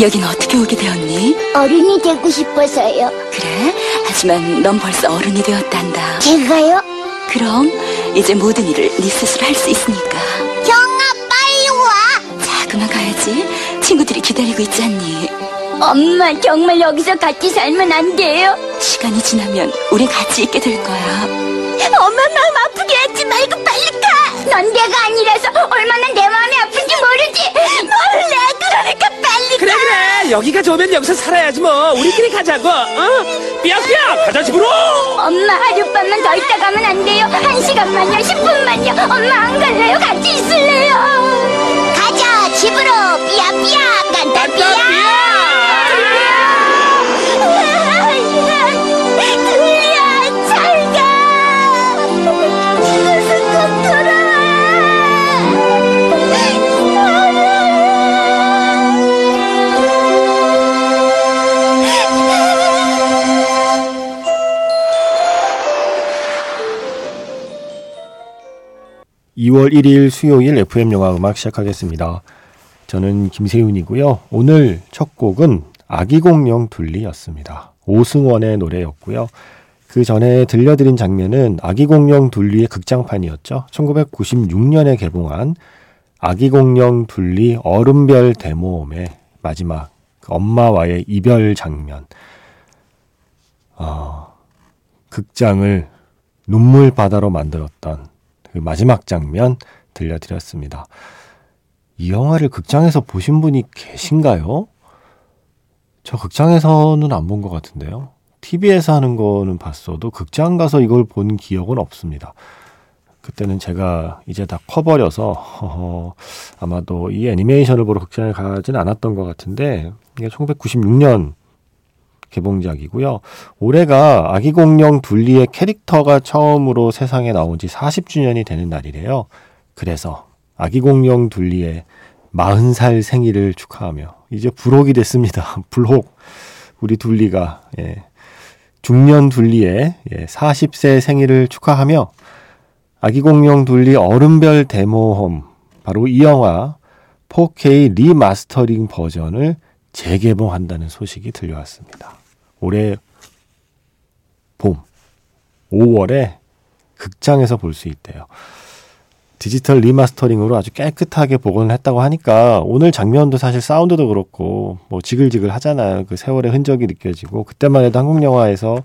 여긴 어떻게 오게 되었니? 어른이 되고 싶어서요. 그래? 하지만 넌 벌써 어른이 되었단다. 제가요? 그럼 이제 모든 일을 네 스스로 할 수 있으니까. 형아, 빨리 와! 자, 그만 가야지. 친구들이 기다리고 있지 않니? 엄마, 정말 여기서 같이 살면 안 돼요? 시간이 지나면 우린 같이 있게 될 거야. 엄마 마음 아프게 하지 말고 빨리 가! 넌 내가 아니라서 여기가 좋으면 여기서 살아야지 뭐 우리끼리 가자고 어? 삐약삐약 가자 집으로 엄마, 하룻밤만 더 있다 가면 안 돼요? 한 시간만요, 10분만요. 엄마 안 갈래요? 같이 있을래요? 가자, 집으로! 삐약삐약! 깐따삐약! 2월 1일 수요일 FM 영화 음악 시작하겠습니다. 저는 김세윤이고요. 오늘 첫 곡은 아기 공룡 둘리였습니다. 오승원의 노래였고요. 그 전에 들려드린 장면은 아기 공룡 둘리의 극장판이었죠. 1996년에 개봉한 아기 공룡 둘리 얼음별 대모험의 마지막 그 엄마와의 이별 장면. 어, 극장을 눈물 바다로 만들었던 그 마지막 장면 들려드렸습니다. 이 영화를 극장에서 보신 분이 계신가요? 저 극장에서는 안 본 것 같은데요. TV에서 하는 거는 봤어도 극장 가서 이걸 본 기억은 없습니다. 그때는 제가 이제 다 커버려서 허허, 아마도 이 애니메이션을 보러 극장에 가진 않았던 것 같은데 이게 1996년 개봉작이고요. 올해가 아기 공룡 둘리의 캐릭터가 처음으로 세상에 나온 지 40주년이 되는 날이래요. 그래서 아기 공룡 둘리의 40살 생일을 축하하며 이제 불혹이 됐습니다. 불혹. 우리 둘리가 예. 중년 둘리의 예, 40세 생일을 축하하며 아기 공룡 둘리 얼음별 대모험 바로 이 영화 4K 리마스터링 버전을 재개봉한다는 소식이 들려왔습니다. 올해 봄 5월에 극장에서 볼 수 있대요. 디지털 remastering으로 아주 깨끗하게 복원을 했다고 하니까 오늘 장면도 사실 사운드도 그렇고 뭐 지글지글 하잖아요. 그 세월의 흔적이 느껴지고 그때만 해도 한국 영화에서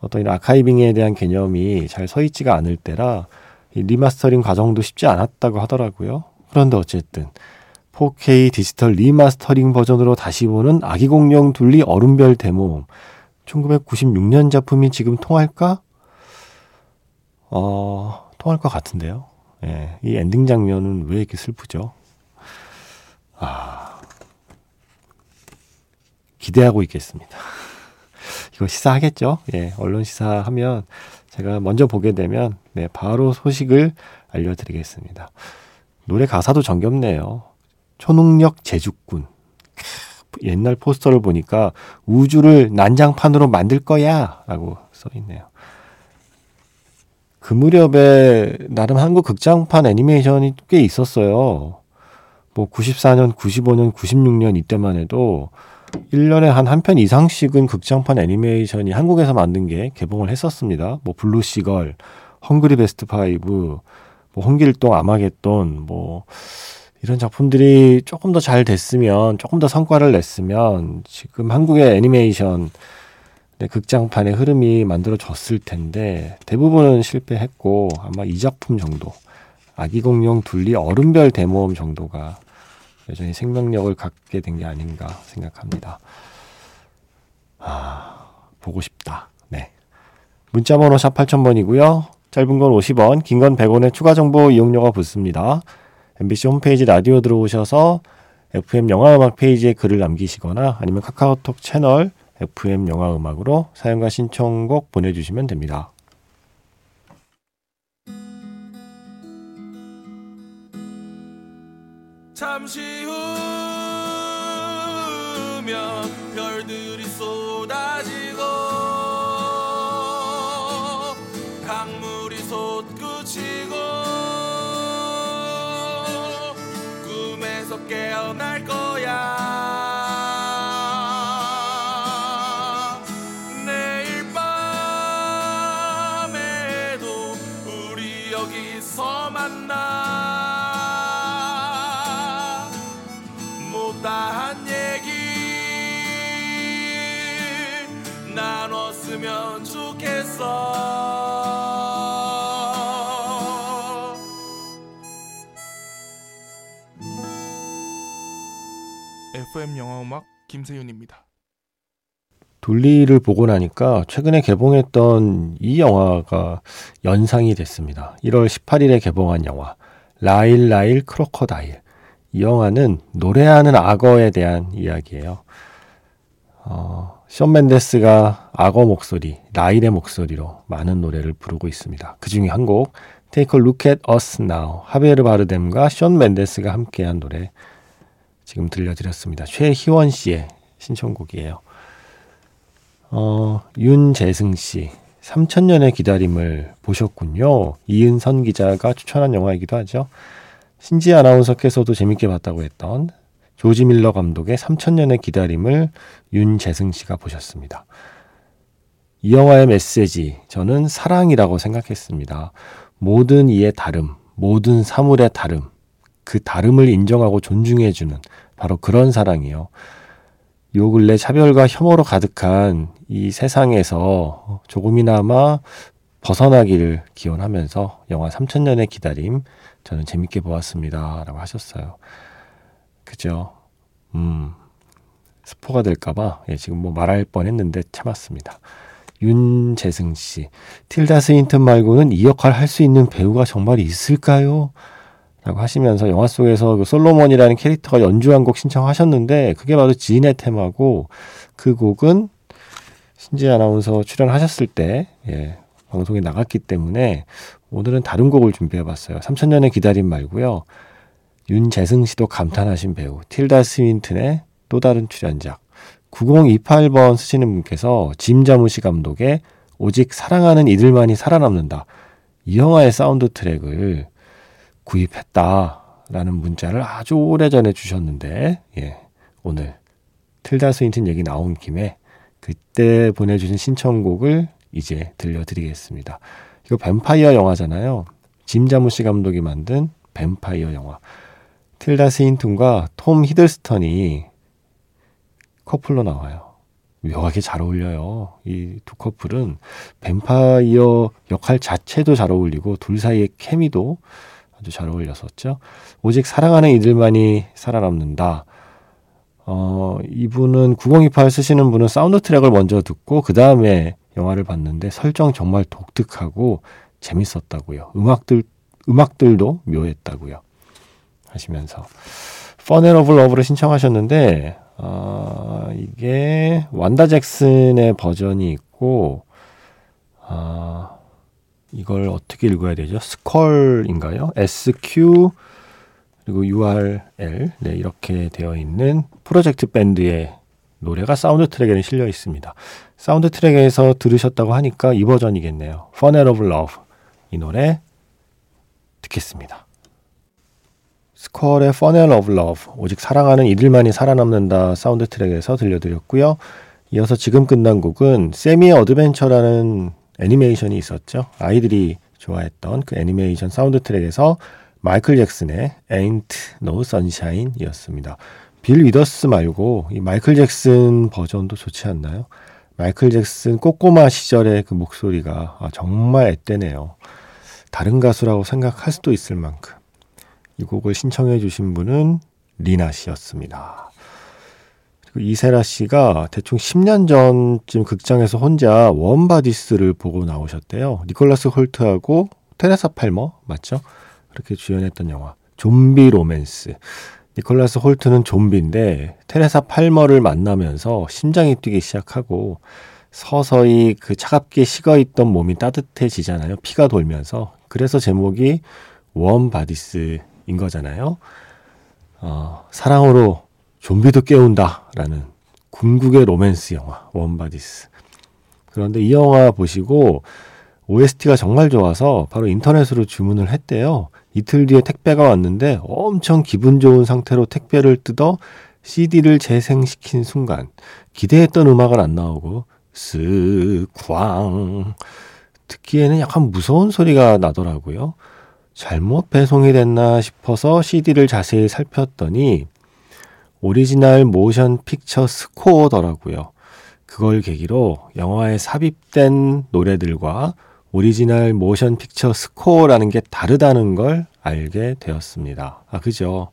어떤 이런 archiving에 대한 개념이 잘 서 있지가 않을 때라 이 리마스터링 과정도 쉽지 않았다고 하더라고요. 그런데 어쨌든 4K 디지털 리마스터링 버전으로 다시 보는 아기 공룡 둘리 얼음별 대모험 1996년 작품이 지금 통할까? 어, 통할 것 같은데요. 예, 이 엔딩 장면은 왜 이렇게 슬프죠? 아, 기대하고 있겠습니다. 이거 시사하겠죠? 예, 언론 시사하면 제가 먼저 보게 되면 네, 바로 소식을 알려드리겠습니다. 노래 가사도 정겹네요. 초능력 제주꾼. 옛날 포스터를 보니까 우주를 난장판으로 만들 거야 라고 써 있네요. 그 무렵에 나름 한국 극장판 애니메이션이 꽤 있었어요. 뭐 94년, 95년, 96년 이때만 해도 1년에 한 한 편 이상씩은 극장판 애니메이션이 한국에서 만든 게 개봉을 했었습니다. 뭐 블루시걸, 헝그리 베스트 파이브, 뭐 홍길동 아마겟돈, 뭐 이런 작품들이 조금 더 잘 됐으면, 조금 더 성과를 냈으면 지금 한국의 애니메이션 네, 극장판의 흐름이 만들어졌을 텐데 대부분은 실패했고 아마 이 작품 정도 아기공룡 둘리 얼음별 대모험 정도가 여전히 생명력을 갖게 된 게 아닌가 생각합니다. 아, 보고 싶다. 네. 문자번호 샵 8000번이고요. 짧은 건 50원, 긴 건 100원의 추가 정보 이용료가 붙습니다. MBC 홈페이지 라디오 들어오셔서 FM 영화음악 페이지에 글을 남기시거나 아니면 카카오톡 채널 FM 영화음악으로 사연과 신청곡 보내주시면 됩니다. 잠시 후면 별들이 쏟아지 꿈에서 깨어날 거야 FM 영화음악 김세윤입니다. 둘리를 보고 나니까 최근에 개봉했던 이 영화가 연상이 됐습니다. 1월 18일에 개봉한 영화 라일 라일 크로커다일. 이 영화는 노래하는 악어에 대한 이야기예요. 어, 션 멘데스가 악어 목소리, 라일의 목소리로 많은 노래를 부르고 있습니다. 그 중에 한 곡 Take a Look at Us Now 하비에르 바르뎀과 션 멘데스가 함께한 노래 지금 들려드렸습니다. 최희원 씨의 신청곡이에요. 어, 윤재승 씨, 3천년의 기다림을 보셨군요. 이은선 기자가 추천한 영화이기도 하죠. 신지 아나운서께서도 재밌게 봤다고 했던 조지 밀러 감독의 3천년의 기다림을 윤재승 씨가 보셨습니다. 이 영화의 메시지, 저는 사랑이라고 생각했습니다. 모든 이의 다름, 모든 사물의 다름, 그 다름을 인정하고 존중해주는 바로 그런 사랑이요. 요 근래 차별과 혐오로 가득한 이 세상에서 조금이나마 벗어나기를 기원하면서 영화 3천년의 기다림 저는 재밌게 보았습니다. 라고 하셨어요. 그죠? 음, 스포가 될까봐 예, 지금 뭐 말할 뻔 했는데 참았습니다. 윤재승 씨. 틸다 스윈튼 말고는 이 역할 할 수 있는 배우가 정말 있을까요? 라고 하시면서 영화 속에서 그 솔로몬이라는 캐릭터가 연주한 곡 신청하셨는데 그게 바로 지인의 테마고 그 곡은 신지 아나운서 출연하셨을 때 예, 방송에 나갔기 때문에 오늘은 다른 곡을 준비해 봤어요. 3천년의 기다림 말고요. 윤재승 씨도 감탄하신 배우 틸다 스윈튼의 또 다른 출연작 9028번 쓰시는 분께서 짐 자무시 감독의 오직 사랑하는 이들만이 살아남는다. 이 영화의 사운드 트랙을 구입했다라는 문자를 아주 오래전에 주셨는데 예, 오늘 틸다 스윈튼 얘기 나온 김에 그때 보내주신 신청곡을 이제 들려드리겠습니다. 이거 뱀파이어 영화잖아요. 짐 자무시 감독이 만든 뱀파이어 영화. 틸다 스윈튼과 톰 히들스턴이 커플로 나와요. 묘하게 잘 어울려요. 이 두 커플은 뱀파이어 역할 자체도 잘 어울리고 둘 사이의 케미도 아주 잘 어울렸었죠. 오직 사랑하는 이들만이 살아남는다. 어, 이분은 9028 쓰시는 분은 사운드 트랙을 먼저 듣고 그 다음에 영화를 봤는데 설정 정말 독특하고 재밌었다고요. 음악들 음악들도 묘했다고요. 하시면서 of Love를 신청하셨는데 어, 이게 완다 잭슨의 버전이 있고 아 어, 이걸 어떻게 읽어야 되죠? 스컬인가요? SQ 그리고 URL 네, 이렇게 되어 있는 프로젝트 밴드의 노래가 사운드 트랙에는 실려 있습니다. 사운드 트랙에서 들으셨다고 하니까 이 버전이겠네요. Funnel of Love 이 노래 듣겠습니다. 스컬의 Funnel of Love 오직 사랑하는 이들만이 살아남는다 사운드 트랙에서 들려드렸고요. 이어서 지금 끝난 곡은 새미의 어드벤처라는 애니메이션이 있었죠. 아이들이 좋아했던 그 애니메이션 사운드 트랙에서 마이클 잭슨의 Ain't No Sunshine이었습니다. 빌 위더스 말고 이 마이클 잭슨 버전도 좋지 않나요? 마이클 잭슨 꼬꼬마 시절의 그 목소리가 아, 정말 앳되네요. 다른 가수라고 생각할 수도 있을 만큼 이 곡을 신청해 주신 분은 리나 씨였습니다. 이세라 씨가 대충 10년 전쯤 극장에서 혼자 Warm Bodies를 보고 나오셨대요. 니콜라스 홀트하고 테레사 팔머 맞죠? 그렇게 주연했던 영화 좀비 로맨스. 니콜라스 홀트는 좀비인데 테레사 팔머를 만나면서 심장이 뛰기 시작하고 서서히 그 차갑게 식어있던 몸이 따뜻해지잖아요. 피가 돌면서. 그래서 제목이 Warm Bodies인 거잖아요. 어, 사랑으로 좀비도 깨운다라는 궁극의 로맨스 영화 Warm Bodies. 그런데 이 영화 보시고 OST가 정말 좋아서 바로 인터넷으로 주문을 했대요. 이틀 뒤에 택배가 왔는데 엄청 기분 좋은 상태로 택배를 뜯어 CD를 재생시킨 순간 기대했던 음악은 안 나오고 쓱광 듣기에는 약간 무서운 소리가 나더라고요. 잘못 배송이 됐나 싶어서 CD를 자세히 살폈더니 original motion picture score더라고요. 그걸 계기로 영화에 삽입된 노래들과 original motion picture score라는 게 다르다는 걸 알게 되었습니다. 아, 그죠?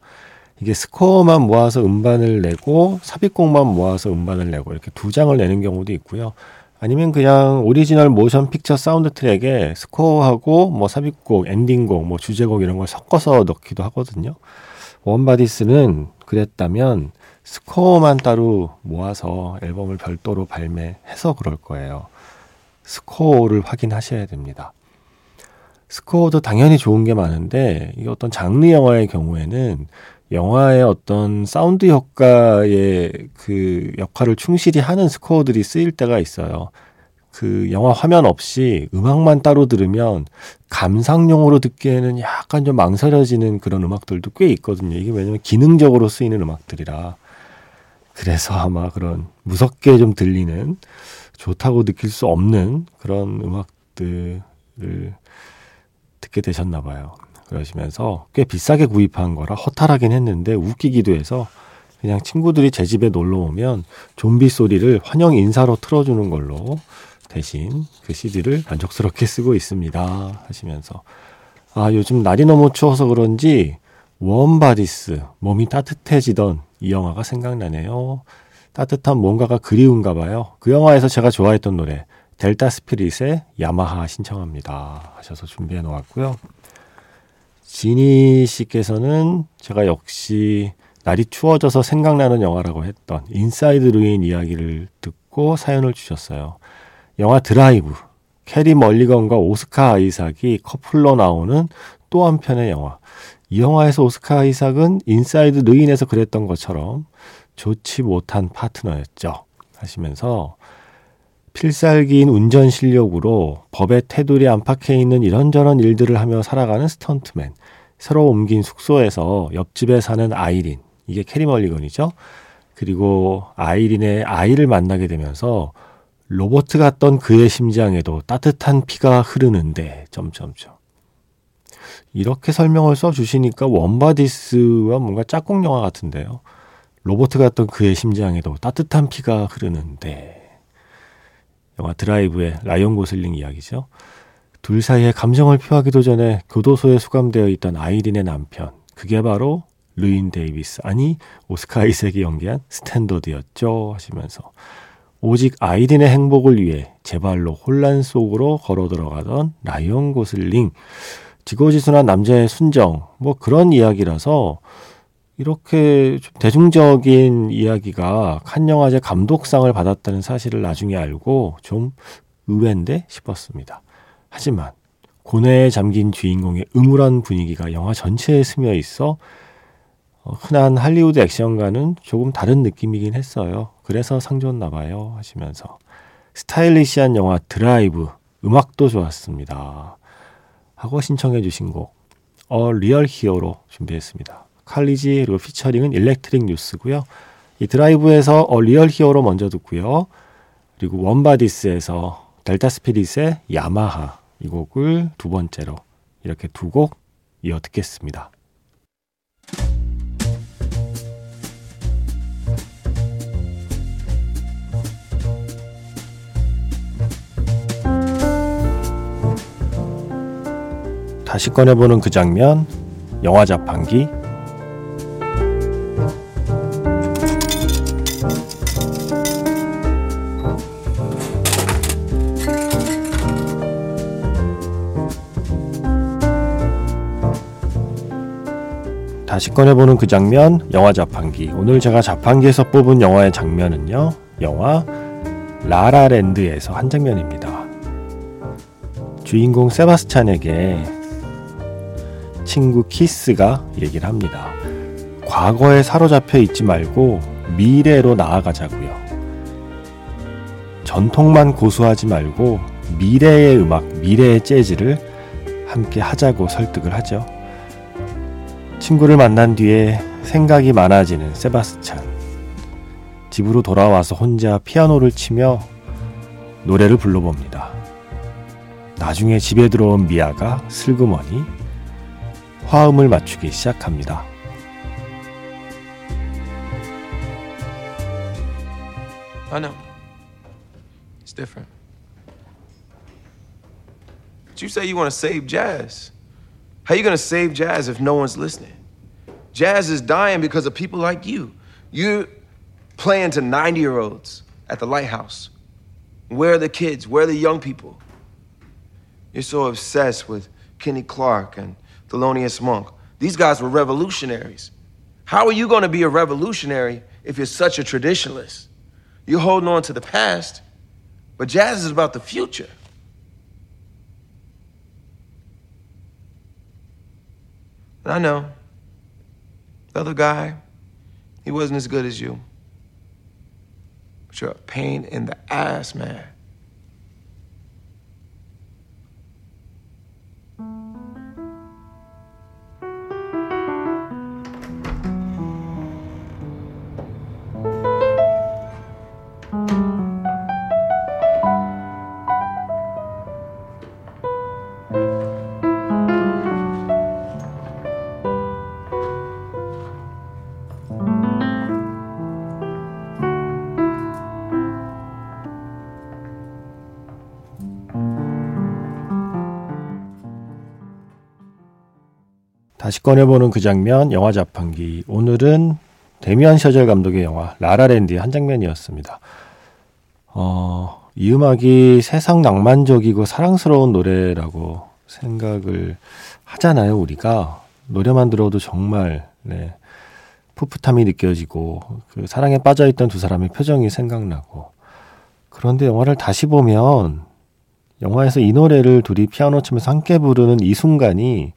이게 스코어만 모아서 음반을 내고 삽입곡만 모아서 음반을 내고 이렇게 두 장을 내는 경우도 있고요. 아니면 그냥 original motion picture soundtrack에 스코어하고 뭐 삽입곡, 엔딩곡, 뭐 주제곡 이런 걸 섞어서 넣기도 하거든요. Warm Bodies는 그랬다면 스코어만 따로 모아서 앨범을 별도로 발매해서 그럴 거예요. 스코어를 확인하셔야 됩니다. 스코어도 당연히 좋은 게 많은데 이 어떤 장르 영화의 경우에는 영화의 어떤 사운드 효과의 그 역할을 충실히 하는 스코어들이 쓰일 때가 있어요. 그 영화 화면 없이 음악만 따로 들으면 감상용으로 듣기에는 약간 좀 망설여지는 그런 음악들도 꽤 있거든요. 이게 왜냐면 기능적으로 쓰이는 음악들이라. 그래서 아마 그런 무섭게 좀 들리는 좋다고 느낄 수 없는 그런 음악들을 듣게 되셨나 봐요. 그러시면서 꽤 비싸게 구입한 거라 허탈하긴 했는데 웃기기도 해서 그냥 친구들이 제 집에 놀러 오면 좀비 소리를 환영 인사로 틀어주는 걸로 대신 그 CD를 만족스럽게 쓰고 있습니다. 하시면서 아 요즘 날이 너무 추워서 그런지 Warm Bodies 몸이 따뜻해지던 이 영화가 생각나네요. 따뜻한 뭔가가 그리운가 봐요. 그 영화에서 제가 좋아했던 노래 델타 스피릿의 야마하 신청합니다. 하셔서 준비해 놓았고요. 지니 씨께서는 제가 역시 날이 추워져서 생각나는 영화라고 했던 Inside Llewyn 이야기를 듣고 사연을 주셨어요. 영화 드라이브, 캐리 멀리건과 오스카 아이삭이 커플로 나오는 또 한 편의 영화. 이 영화에서 오스카 아이삭은 Inside Llewyn에서 그랬던 것처럼 좋지 못한 파트너였죠. 하시면서 필살기인 운전 실력으로 법의 테두리 안팎에 있는 이런저런 일들을 하며 살아가는 스턴트맨. 새로 옮긴 숙소에서 옆집에 사는 아이린. 이게 캐리 멀리건이죠. 그리고 아이린의 아이를 만나게 되면서 로봇 같던 그의 심장에도 따뜻한 피가 흐르는데 점점점 이렇게 설명을 써주시니까 Warm Bodies와 뭔가 짝꿍 영화 같은데요. 로봇 같던 그의 심장에도 따뜻한 피가 흐르는데 영화 드라이브의 라이언 고슬링 이야기죠. 둘 사이에 감정을 표하기도 전에 교도소에 수감되어 있던 아이린의 남편 그게 바로 루인 데이비스 아니 오스카 아이색이 연기한 스탠더드였죠 하시면서 오직 아이린의 행복을 위해 제 발로 혼란 속으로 걸어 들어가던 라이언 고슬링 지고지순한 남자의 순정 뭐 그런 이야기라서 이렇게 좀 대중적인 이야기가 칸 영화제 감독상을 받았다는 사실을 나중에 알고 좀 의외인데 싶었습니다. 하지만 고뇌에 잠긴 주인공의 음울한 분위기가 영화 전체에 스며 있어 어, 흔한 할리우드 액션과는 조금 다른 느낌이긴 했어요. 그래서 상 줬나 봐요. 하시면서 스타일리시한 영화 드라이브 음악도 좋았습니다. 하고 신청해 주신 곡 A Real Hero 준비했습니다. 칼리지 그리고 피처링은 일렉트릭 유스고요. 이 드라이브에서 A Real Hero 먼저 듣고요. 그리고 Warm Bodies에서 델타 스피릿의 야마하 이 곡을 두 번째로 이렇게 두 곡 이어 듣겠습니다. 다시 꺼내보는 그 장면, 영화 자판기. 다시 꺼내보는 그 장면, 영화 자판기. 오늘 제가 자판기에서 뽑은 영화의 장면은요, 영화 라라랜드에서 한 장면입니다. 주인공 세바스찬에게 친구 키스가 얘기를 합니다. 과거에 사로잡혀 있지 말고 미래로 나아가자고요. 전통만 고수하지 말고 미래의 음악, 미래의 재즈를 함께 하자고 설득을 하죠. 친구를 만난 뒤에 생각이 많아지는 세바스찬. 집으로 돌아와서 혼자 피아노를 치며 노래를 불러봅니다. 나중에 집에 들어온 미아가 슬그머니 화음을 맞추기 시작합니다. 아니야 It's different. But you say you want to save jazz. How you going to save jazz if no one's listening? Jazz is dying because of people like you. You're playing to 90 year olds at the lighthouse. Where are the kids? Where are the young people? You're so obsessed with Kenny Clark and Thelonious Monk. These guys were revolutionaries. How are you going to be a revolutionary if you're such a traditionalist? You're holding on to the past, but jazz is about the future. And I know. The other guy, he wasn't as good as you. But you're a pain in the ass, man. 다시 꺼내보는 그 장면, 영화 자판기. 오늘은 데미안 셔젤 감독의 영화 라라랜드의 한 장면이었습니다. 어, 이 음악이 세상 낭만적이고 사랑스러운 노래라고 생각을 하잖아요, 우리가. 노래만 들어도 정말, 네, 풋풋함이 느껴지고, 그 사랑에 빠져있던 두 사람의 표정이 생각나고. 그런데 영화를 다시 보면, 영화에서 이 노래를 둘이 피아노 치면서 함께 부르는 이 순간이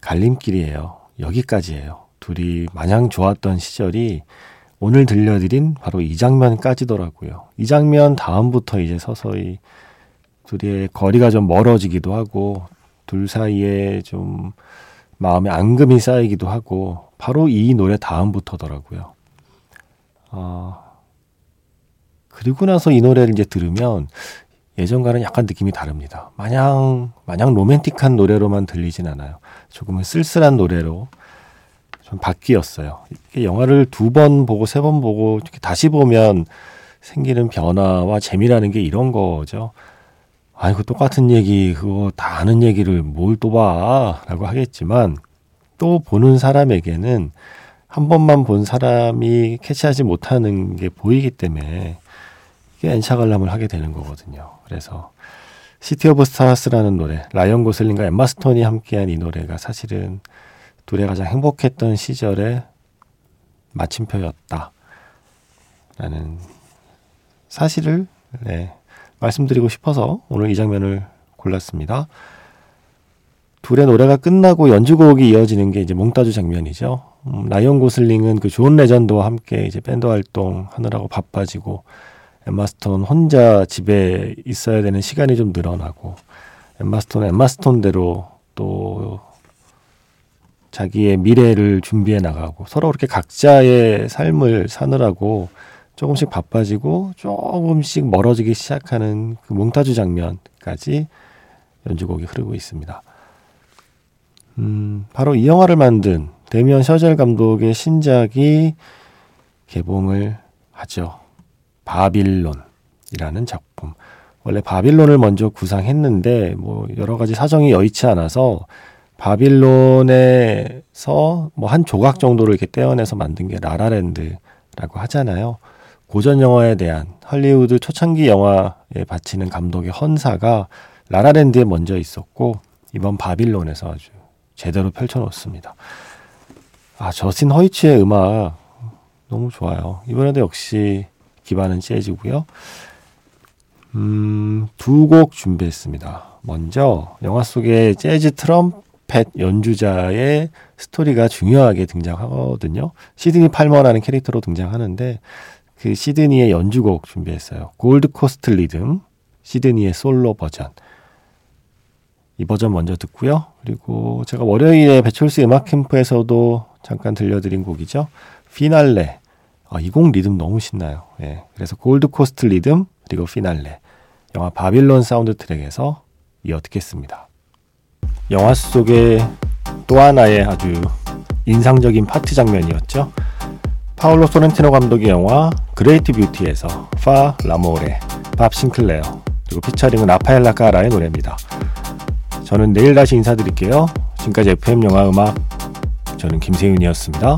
갈림길이에요. 여기까지예요. 둘이 마냥 좋았던 시절이 오늘 들려드린 바로 이 장면까지더라고요. 이 장면 다음부터 이제 서서히 둘의 거리가 좀 멀어지기도 하고 둘 사이에 좀 마음에 앙금이 쌓이기도 하고 바로 이 노래 다음부터더라고요. 어, 그리고 나서 이 노래를 이제 들으면 예전과는 약간 느낌이 다릅니다. 마냥 마냥 로맨틱한 노래로만 들리진 않아요. 조금은 쓸쓸한 노래로 좀 바뀌었어요. 영화를 두 번 보고 세 번 보고 이렇게 다시 보면 생기는 변화와 재미라는 게 이런 거죠. 아이고 똑같은 얘기 그거 다 아는 얘기를 뭘 또 봐 라고 하겠지만 또 보는 사람에게는 한 번만 본 사람이 캐치하지 못하는 게 보이기 때문에 이게 N차 관람을 하게 되는 거거든요. 그래서 City of Stars라는 노래, 라이언 고슬링과 엠마 스톤이 함께한 이 노래가 사실은 둘의 가장 행복했던 시절의 마침표였다. 라는 사실을 네, 말씀드리고 싶어서 오늘 이 장면을 골랐습니다. 둘의 노래가 끝나고 연주곡이 이어지는 게 이제 몽타주 장면이죠. 음, 라이언 고슬링은 그 존 레전드와 함께 이제 밴드 활동 하느라고 바빠지고 엠마 스톤 혼자 집에 있어야 되는 시간이 좀 늘어나고 엠마 스톤은 엠마 스톤대로 또 자기의 미래를 준비해 나가고 서로 그렇게 각자의 삶을 사느라고 조금씩 바빠지고 조금씩 멀어지기 시작하는 그 몽타주 장면까지 연주곡이 흐르고 있습니다. 음, 바로 이 영화를 만든 데미언 셔젤 감독의 신작이 개봉을 하죠. 바빌론이라는 작품. 원래 바빌론을 먼저 구상했는데 뭐 여러 가지 사정이 여의치 않아서 바빌론에서 뭐 한 조각 정도를 이렇게 떼어내서 만든 게 라라랜드라고 하잖아요. 고전 영화에 대한 헐리우드 초창기 영화에 바치는 감독의 헌사가 라라랜드에 먼저 있었고 이번 바빌론에서 아주 제대로 펼쳐놓습니다. 아 저스틴 허위츠의 음악 너무 좋아요. 이번에도 역시 기반은 재즈고요. 음, 두 곡 준비했습니다. 먼저 영화 속에 재즈 트럼펫 연주자의 스토리가 중요하게 등장하거든요. 시드니 팔머라는 캐릭터로 등장하는데 그 시드니의 연주곡 준비했어요. Gold Coast Rhythm, 시드니의 솔로 버전. 이 버전 먼저 듣고요. 그리고 제가 월요일에 배철수 음악 캠프에서도 잠깐 들려드린 곡이죠. 피날레. 아, 이곡 리듬 너무 신나요. 예. 그래서 Gold Coast Rhythm 그리고 피날레. 영화 바빌론 사운드 트랙에서 이어 듣겠습니다. 영화 속의 또 하나의 아주 인상적인 파트 장면이었죠. 파울로 소렌티노 감독의 영화 Great Beauty에서 Far l'amore 밥 싱클레어 그리고 피처링은 라파엘라 까라의 노래입니다. 저는 내일 다시 인사드릴게요. 지금까지 FM 영화 음악 저는 김세윤이었습니다.